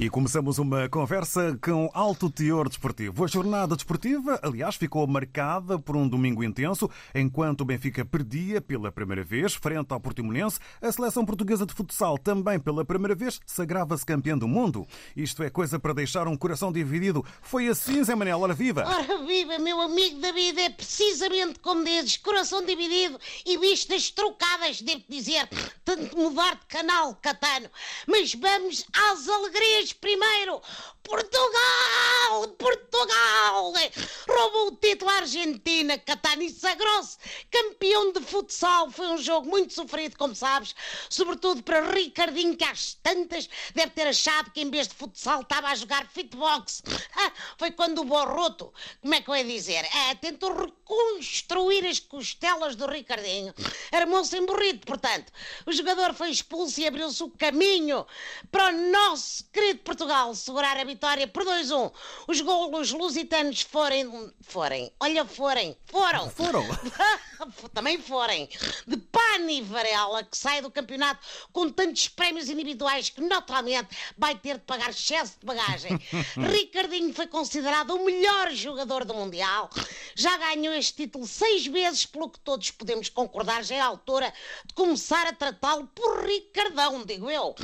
E começamos uma conversa com alto teor desportivo. A jornada desportiva, aliás, ficou marcada por um domingo intenso, enquanto o Benfica perdia pela primeira vez frente ao Portimonense. A seleção portuguesa de futsal também pela primeira vez sagrava-se campeã do mundo. Isto é coisa para deixar um coração dividido. Foi assim, Zé Manel, ora viva! Ora viva, meu amigo David, é precisamente como dizes, coração dividido e vistas trocadas, devo dizer, tanto mudar de canal, Catano. Mas vamos às alegrias primeiro. Portugal! Portugal! Roubou o título à Argentina, Catano, e sagrou-se campeão de futsal. Foi um jogo muito sofrido, como sabes, sobretudo para Ricardinho, que às tantas deve ter achado que em vez de futsal estava a jogar fitbox. Ah, foi quando o Borroto, como é que eu ia dizer, ah, tentou reconstruir as costelas do Ricardinho. Armou-se emborrido, portanto. O jogador foi expulso e abriu-se o caminho para o nosso querido Portugal segurar a vitória por 2-1. Os golos lusitanos forem. forem. Olha, forem. Foram. Foram. Também forem. De Pani Varela, que sai do campeonato com tantos prémios individuais que, naturalmente, vai ter de pagar excesso de bagagem. Ricardinho foi considerado o melhor jogador do Mundial. Já ganhou este título seis vezes, pelo que todos podemos concordar. Já é a altura de começar a tratá-lo por Ricardão, digo eu.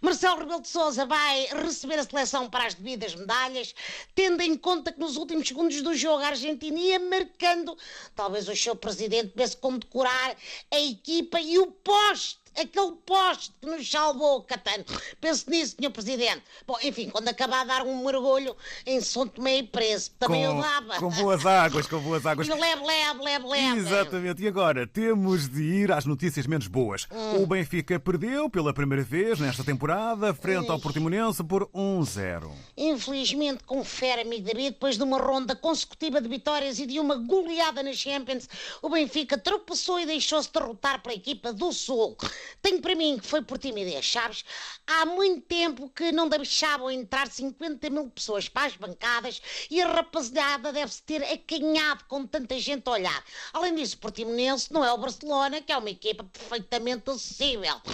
Marcelo Rebelo de Souza vai receber a seleção para as devidas medalhas, tendo em conta que nos últimos segundos do jogo a Argentina ia marcando, talvez o seu presidente pudesse condecorar a equipa e o poste aquele poste que nos salvou, Catano. Penso nisso, Sr. Presidente. Bom, enfim, quando acabar de dar um mergulho em São Tomé e Príncipe, também com, eu dava. Com boas águas, com boas águas. Leve, leve, leve, leve. Exatamente. E agora, temos de ir às notícias menos boas. Hum. O Benfica perdeu pela primeira vez nesta temporada, frente ao Portimonense, por 1-0. Infelizmente, confere, amigo David, depois de uma ronda consecutiva de vitórias e de uma goleada na Champions, o Benfica tropeçou e deixou-se derrotar pela equipa do Sul. Tenho para mim que foi por timidez, sabes? Há muito tempo que não deixavam entrar 50 mil pessoas para as bancadas e a rapaziada deve-se ter acanhado com tanta gente a olhar. Além disso, o Portimonense não é o Barcelona, que é uma equipa perfeitamente acessível.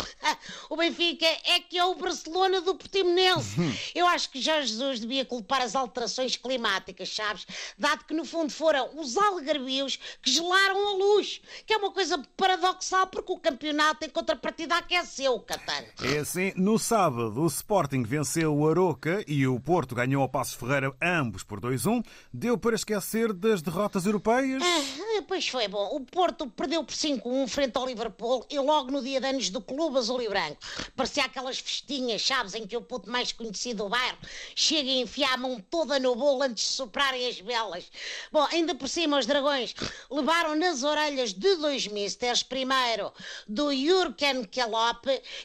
O Benfica é que é o Barcelona do Portimonense. Eu acho que Jorge Jesus devia culpar as alterações climáticas, sabes? Dado que no fundo foram os algarvios que gelaram a luz, que é uma coisa paradoxal porque o campeonato em contrapartida aqueceu, Catano. É assim, no sábado o Sporting venceu o Aroca e o Porto ganhou ao Passo Ferreira ambos por 2-1. Deu para esquecer das derrotas europeias? Ah, pois foi bom. O Porto perdeu por 5-1 frente ao Liverpool e logo no dia de anos do clube azul e branco. Parecia aquelas festinhas, sabes, em que o puto mais conhecido do bairro chega e enfia a mão toda no bolo antes de soprarem as velas. Bom, ainda por cima os dragões levaram nas orelhas de dois misters, primeiro do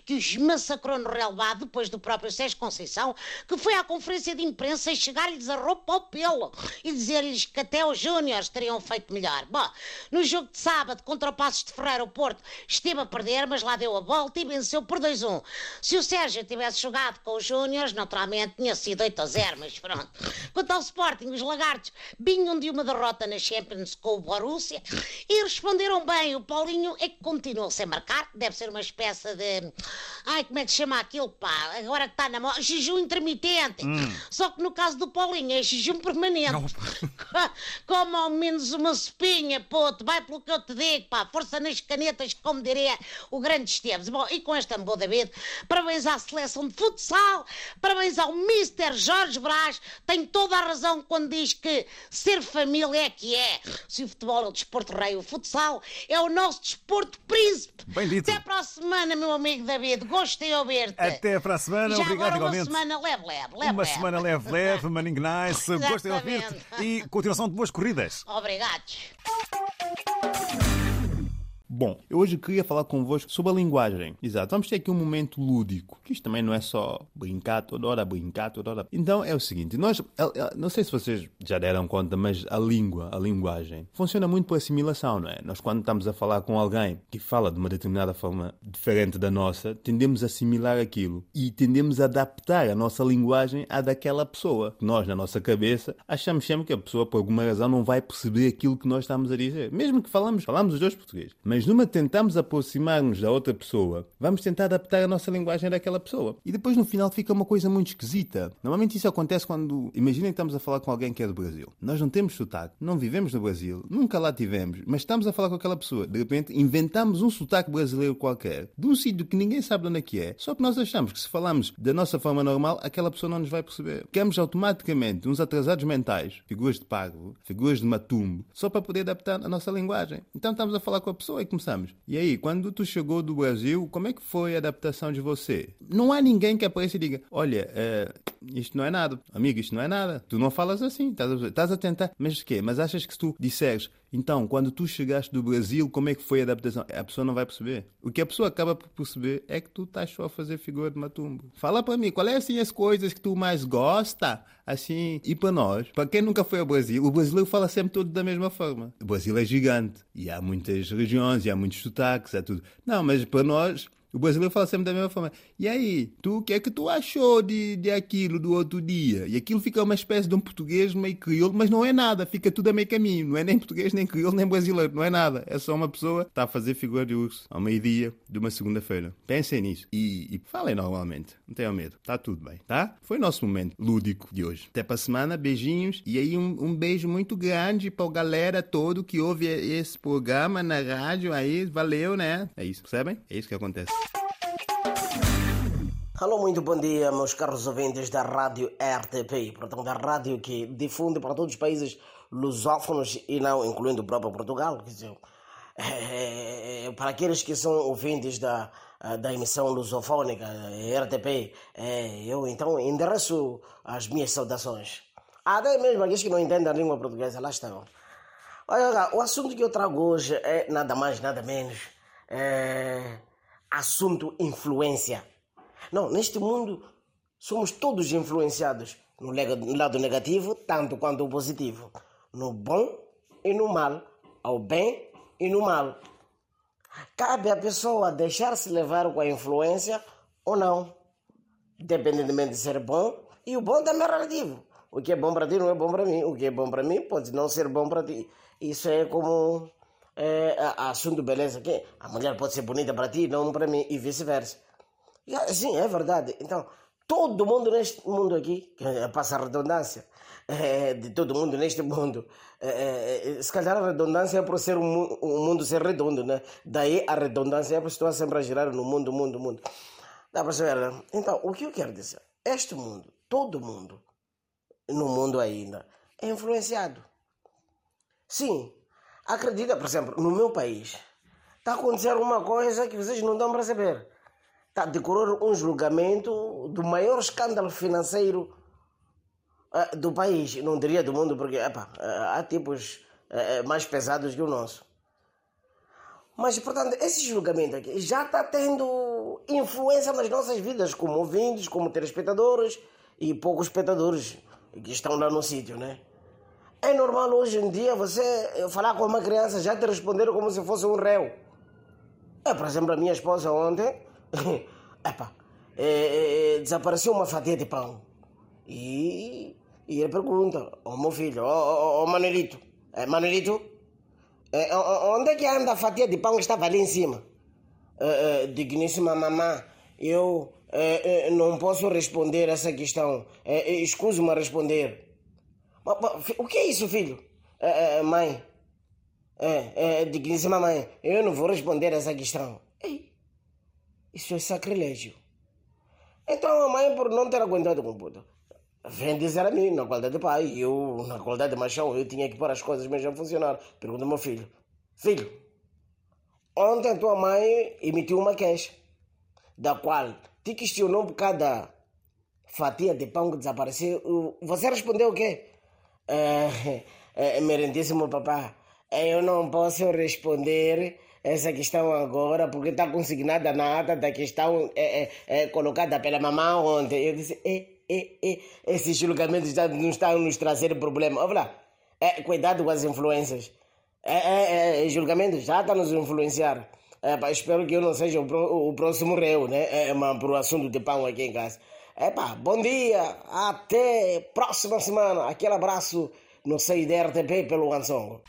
Que os massacrou no relevado depois do próprio Sérgio Conceição, que foi à conferência de imprensa chegar-lhes a roupa ao pelo e dizer-lhes que até os Júniors teriam feito melhor. Bom, no jogo de sábado contra o Passos de Ferreira, o Porto esteve a perder, mas lá deu a volta e venceu por 2-1. Se o Sérgio tivesse jogado com os Júniors, naturalmente tinha sido 8 a 0, mas pronto. Quanto ao Sporting, os Lagartos vinham de uma derrota na Champions com o Borussia e responderam bem. O Paulinho é que continuou sem marcar, deve ser uma espécie de. Ai, como é que se chama aquilo, pá? Agora que está na moda. Jejum intermitente. Só que no caso do Paulinho é jejum permanente. Não. Como ao menos uma espinha, puto. Vai pelo que eu te digo, pá. Força nas canetas, como diria o grande Esteves. Bom, e com esta boa David, parabéns à seleção de futsal, parabéns ao Mr. Jorge Brás. Tem toda a razão quando diz que ser família é que é. Se o futebol é o desporto rei, o futsal é o nosso desporto príncipe. Bem dito. Até para a semana, meu amigo David. Gostei de ouvir-te. Até para a semana, Já obrigado agora igualmente. uma semana leve, leve, leve. Uma leve. semana leve, leve, Manning Nice. Gostei de ouvir-te. E continuação de boas corridas. Obrigados. Bom, eu hoje queria falar convosco sobre a linguagem. Exato, vamos ter aqui um momento lúdico. Que isto também não é só brincar toda hora, brincar toda hora. Então é o seguinte, nós, não sei se vocês já deram conta, mas a língua, a linguagem, funciona muito por assimilação, não é? Nós quando estamos a falar com alguém que fala de uma determinada forma diferente da nossa, tendemos a assimilar aquilo e tendemos a adaptar a nossa linguagem à daquela pessoa. Nós, na nossa cabeça, achamos sempre que a pessoa, por alguma razão, não vai perceber aquilo que nós estamos a dizer. Mesmo que falamos, falamos os dois português, mas numa tentamos aproximar-nos da outra pessoa, vamos tentar adaptar a nossa linguagem daquela pessoa. E depois no final fica uma coisa muito esquisita. Normalmente isso acontece quando, imaginem que estamos a falar com alguém que é do Brasil. Nós não temos sotaque, não vivemos no Brasil, nunca lá tivemos, mas estamos a falar com aquela pessoa. De repente inventamos um sotaque brasileiro qualquer, de um sítio que ninguém sabe onde é que é, só que nós achamos que se falamos da nossa forma normal, aquela pessoa não nos vai perceber. Ficamos automaticamente uns atrasados mentais, figuras de pago, figuras de matumbo, só para poder adaptar a nossa linguagem. Então estamos a falar com a pessoa começamos. E aí, quando tu chegou do Brasil, como é que foi a adaptação de você? Não há ninguém que apareça e diga: Olha, é, isto não é nada, amigo, isto não é nada. Tu não falas assim, estás a, tentar. Mas o quê? Mas achas que se tu disseres então, quando tu chegaste do Brasil, como é que foi a adaptação? A pessoa não vai perceber. O que a pessoa acaba por perceber é que tu estás só a fazer figura de matumbo. Fala para mim, qual é assim as coisas que tu mais gosta? Assim, e para nós, para quem nunca foi ao Brasil, o brasileiro fala sempre todo da mesma forma. O Brasil é gigante e há muitas regiões e há muitos sotaques, há tudo. Não, mas para nós, o brasileiro fala sempre da mesma forma. E aí, tu, o que é que tu achou de, de aquilo do outro dia? E aquilo fica uma espécie de um português meio crioulo, mas não é nada, fica tudo a meio caminho. Não é nem português, nem crioulo, nem brasileiro, não é nada. É só uma pessoa que está a fazer figura de urso ao meio-dia de uma segunda-feira. Pensem nisso e, e falem normalmente. Não tenham medo. Está tudo bem, tá? Foi o nosso momento lúdico de hoje. Até para a semana, beijinhos. E aí, um, um beijo muito grande para a galera todo que ouve esse programa na rádio aí. Valeu, né? É isso, percebem? É isso que acontece. Alô, muito bom dia, meus caros ouvintes da Rádio RTP, portanto, a rádio que difunde para todos os países lusófonos e não incluindo o próprio Portugal. Quer dizer, é, para aqueles que são ouvintes da, da emissão lusofónica RTP, é, eu então endereço as minhas saudações. Até mesmo aqueles que não entendem a língua portuguesa, lá estão. Olha, o assunto que eu trago hoje é nada mais, nada menos. É, assunto influência. Não, neste mundo somos todos influenciados no lado negativo, tanto quanto o positivo. No bom e no mal. Ao bem e no mal. Cabe à pessoa deixar-se levar com a influência ou não. Independentemente de ser bom, e o bom também é relativo. O que é bom para ti não é bom para mim. O que é bom para mim pode não ser bom para ti. Isso é como é, assunto beleza. Que a mulher pode ser bonita para ti, não para mim, e vice-versa. Sim, é verdade. Então, todo mundo neste mundo aqui, passa a redundância, é, de todo mundo neste mundo, é, é, se calhar a redundância é por ser um, um, mundo ser redondo, né? Daí a redundância é por estar sempre a girar no mundo, mundo, mundo. Dá para perceber, né? Então, o que eu quero dizer? Este mundo, todo mundo, no mundo ainda, é influenciado. Sim, acredita, por exemplo, no meu país, está acontecendo uma coisa que vocês não dão para saber está a decorrer um julgamento do maior escândalo financeiro uh, do país, não diria do mundo, porque epa, uh, há tipos uh, mais pesados que o nosso. Mas, portanto, esse julgamento aqui já está tendo influência nas nossas vidas, como ouvintes, como telespectadores e poucos espectadores que estão lá no sítio, né? É normal hoje em dia você falar com uma criança já te responder como se fosse um réu. É, por exemplo, a minha esposa ontem Epa, é, é, desapareceu uma fatia de pão. E, e ele pergunta ao meu filho, ó oh, Manelito, é, Manelito, é, onde é que anda a fatia de pão que estava ali em cima? É, é, digníssima mamã, eu não posso responder essa questão. É, Escuso-me a responder. O que é isso, filho? Mãe, digníssima mãe, eu não vou responder essa questão. Isso é sacrilégio. Então a mãe, por não ter aguentado com o puto, vem dizer a mim, na qualidade de pai, eu, na qualidade de machão, eu tinha que pôr as coisas mesmo a funcionar. Pergunta ao meu filho: Filho, ontem tua mãe emitiu uma queixa, da qual te questionou por cada fatia de pão que desapareceu. Você respondeu o quê? É, é, merendíssimo papá, eu não posso responder essa questão agora, porque está consignada na ata da questão é, é, é, colocada pela mamã ontem. Eu disse, é, é, é, esses julgamentos já não estão nos trazer problema. Olha lá, cuidado com as influências. Julgamentos já estão nos influenciar. É, espero que eu não seja o, pro, o próximo réu, né? É, mas para o assunto de pão aqui em casa. Epa, bom dia, até próxima semana. Aquele abraço no sei da RTP pelo Ansongo.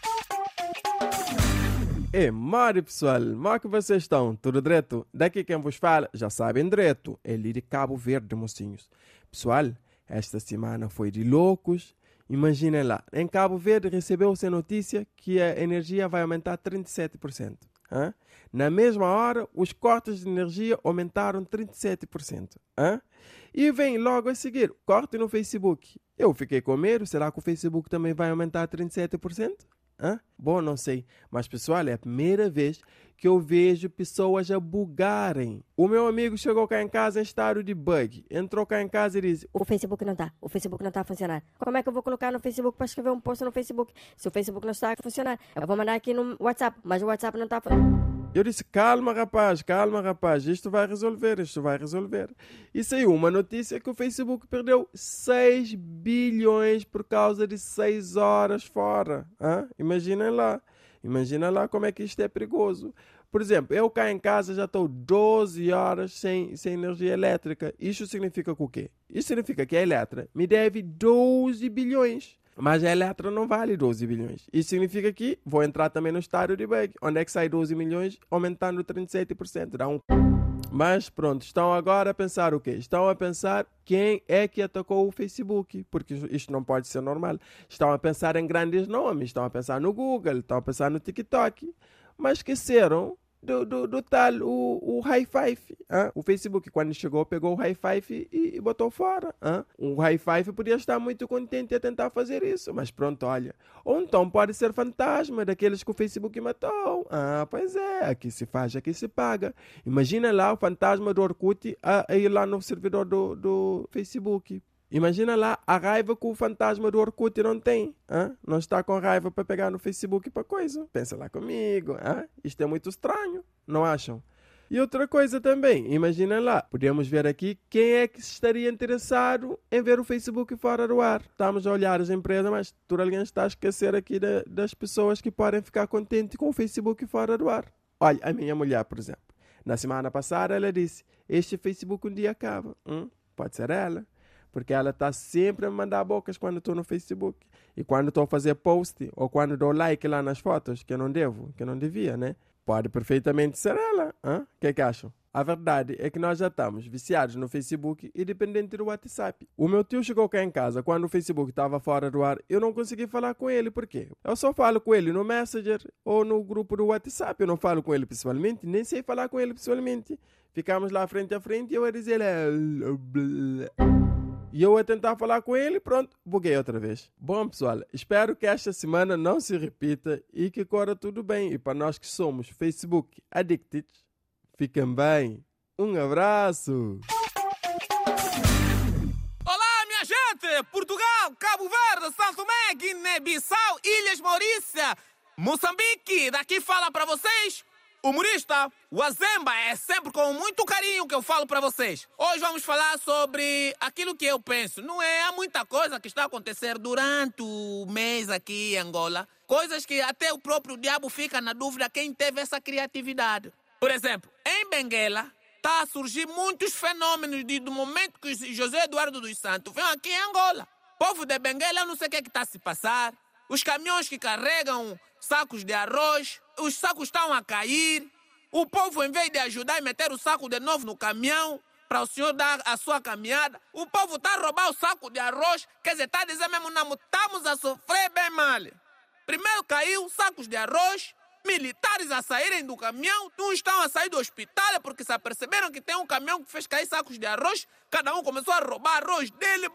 E mari pessoal, como é que vocês estão? Tudo direto? Daqui quem vos fala, já sabem direto, é de Cabo Verde, mocinhos. Pessoal, esta semana foi de loucos. Imaginem lá, em Cabo Verde recebeu-se a notícia que a energia vai aumentar 37%. Hã? Na mesma hora, os cortes de energia aumentaram 37%. Hã? E vem logo a seguir, corte no Facebook. Eu fiquei com medo, será que o Facebook também vai aumentar 37%? Hã? Bom, não sei. Mas, pessoal, é a primeira vez que eu vejo pessoas a bugarem. O meu amigo chegou cá em casa em estado de bug. Entrou cá em casa e disse: O Facebook não está. O Facebook não está a funcionar. Como é que eu vou colocar no Facebook para escrever um post no Facebook se o Facebook não está a funcionar? Eu vou mandar aqui no WhatsApp, mas o WhatsApp não está a funcionar. Eu disse: calma, rapaz, calma, rapaz, isto vai resolver, isto vai resolver. E saiu uma notícia que o Facebook perdeu 6 bilhões por causa de 6 horas fora. Hã? Imaginem lá. Imagina lá como é que isto é perigoso. Por exemplo, eu cá em casa já estou 12 horas sem, sem energia elétrica. Isso significa o quê? Isso significa que a Eletra me deve 12 bilhões. Mas a Eletra não vale 12 bilhões. Isso significa que vou entrar também no estádio de bug. Onde é que sai 12 milhões? Aumentando 37%. Dá um... Mas pronto, estão agora a pensar o quê? Estão a pensar quem é que atacou o Facebook, porque isto não pode ser normal. Estão a pensar em grandes nomes, estão a pensar no Google, estão a pensar no TikTok, mas esqueceram do, do, do tal, o, o high five. Hein? O Facebook, quando chegou, pegou o high five e, e botou fora. Hein? O high five podia estar muito contente a tentar fazer isso, mas pronto, olha. Ou então pode ser fantasma daqueles que o Facebook matou. Ah, pois é, aqui se faz, aqui se paga. Imagina lá o fantasma do Orkut a, a ir lá no servidor do, do Facebook. Imagina lá a raiva que o fantasma do Orkut não tem. Hein? Não está com raiva para pegar no Facebook para coisa. Pensa lá comigo. Hein? Isto é muito estranho, não acham? E outra coisa também, imagina lá, podemos ver aqui quem é que estaria interessado em ver o Facebook fora do ar. Estamos a olhar as empresas, mas tu alguém está a esquecer aqui de, das pessoas que podem ficar contentes com o Facebook fora do ar. Olha, a minha mulher, por exemplo. Na semana passada ela disse, este Facebook um dia acaba. Hum? Pode ser ela. Porque ela está sempre a mandar bocas quando estou no Facebook. E quando estou a fazer post, ou quando dou like lá nas fotos, que eu não devo, que eu não devia, né? Pode perfeitamente ser ela. O que é que acham? A verdade é que nós já estamos viciados no Facebook e dependente do WhatsApp. O meu tio chegou cá em casa quando o Facebook estava fora do ar. Eu não consegui falar com ele, por quê? Eu só falo com ele no Messenger ou no grupo do WhatsApp. Eu não falo com ele pessoalmente, nem sei falar com ele pessoalmente. Ficamos lá frente a frente e eu a dizer... E eu a tentar falar com ele, pronto, buguei outra vez. Bom, pessoal, espero que esta semana não se repita e que corra tudo bem. E para nós que somos Facebook addicted, fiquem bem. Um abraço! Olá, minha gente! Portugal, Cabo Verde, São Tomé, Guiné-Bissau, Ilhas Maurícia, Moçambique, daqui fala para vocês humorista, o Azemba, é sempre com muito carinho que eu falo para vocês. Hoje vamos falar sobre aquilo que eu penso. Não é há muita coisa que está a acontecer durante o mês aqui em Angola. Coisas que até o próprio diabo fica na dúvida quem teve essa criatividade. Por exemplo, em Benguela está a surgir muitos fenômenos de, do momento que José Eduardo dos Santos veio aqui em Angola. Povo de Benguela, não sei o que é está a se passar. Os caminhões que carregam sacos de arroz, os sacos estão a cair. O povo, em vez de ajudar e meter o saco de novo no caminhão, para o senhor dar a sua caminhada, o povo está a roubar o saco de arroz. Quer dizer, está a dizer mesmo, não, estamos a sofrer bem mal. Primeiro caiu sacos de arroz, militares a saírem do caminhão, uns estão a sair do hospital porque se aperceberam que tem um caminhão que fez cair sacos de arroz, cada um começou a roubar arroz dele.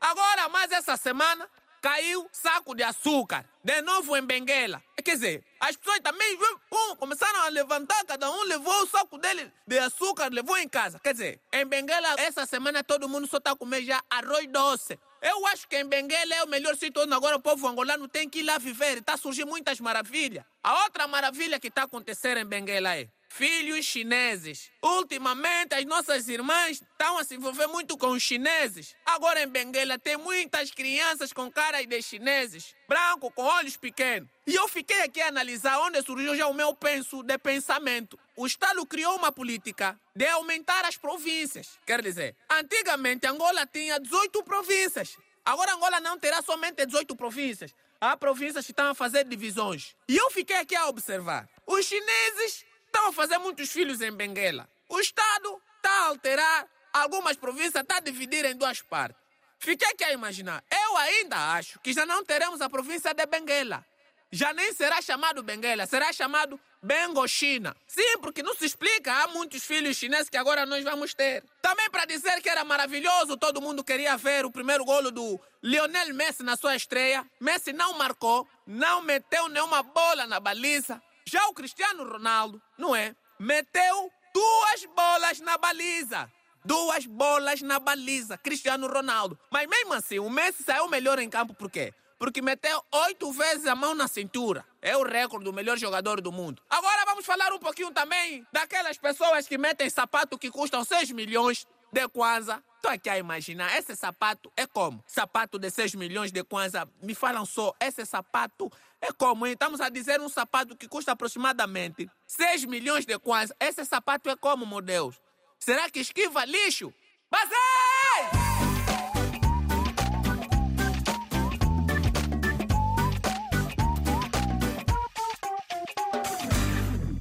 Agora, mais essa semana, caiu saco de açúcar, de novo em Benguela. Quer dizer, as pessoas também um, começaram a levantar, cada um levou o saco dele de açúcar, levou em casa. Quer dizer, em Benguela, essa semana todo mundo só está a comer já arroz doce. Eu acho que em Benguela é o melhor sítio onde agora o povo angolano tem que ir lá viver. Está surgindo muitas maravilhas. A outra maravilha que está acontecendo em Benguela é filhos chineses. Ultimamente, as nossas irmãs estão a se envolver muito com os chineses. Agora em Benguela tem muitas crianças com caras de chineses, branco, com olhos pequenos. E eu fiquei aqui a analisar onde surgiu já o meu penso de pensamento. O Estado criou uma política de aumentar as províncias. Quer dizer, antigamente Angola tinha 18 províncias. Agora Angola não terá somente 18 províncias. há províncias que estão a fazer divisões. E eu fiquei aqui a observar. Os chineses estão a fazer muitos filhos em Benguela. O Estado está a alterar algumas províncias, está a dividir em duas partes. Fiquei aqui a imaginar. Eu ainda acho que já não teremos a província de Benguela. Já nem será chamado Benguela, será chamado Bengochina. Sim, porque não se explica. Há muitos filhos chineses que agora nós vamos ter. Também para dizer que era maravilhoso, todo mundo queria ver o primeiro golo do Lionel Messi na sua estreia. Messi não marcou, não meteu nenhuma bola na baliza. Já o Cristiano Ronaldo, não é? Meteu duas bolas na baliza. Duas bolas na baliza, Cristiano Ronaldo. Mas mesmo assim, o Messi saiu melhor em campo por quê? Porque meteu oito vezes a mão na cintura. É o recorde do melhor jogador do mundo. Agora vamos falar um pouquinho também daquelas pessoas que metem sapato que custam 6 milhões de kwanza. Estou aqui a imaginar, esse sapato é como? Sapato de 6 milhões de kwanza. Me falam só, esse sapato é como? Hein? Estamos a dizer um sapato que custa aproximadamente 6 milhões de kwanza. Esse sapato é como, meu Deus? Será que esquiva lixo? Bazar!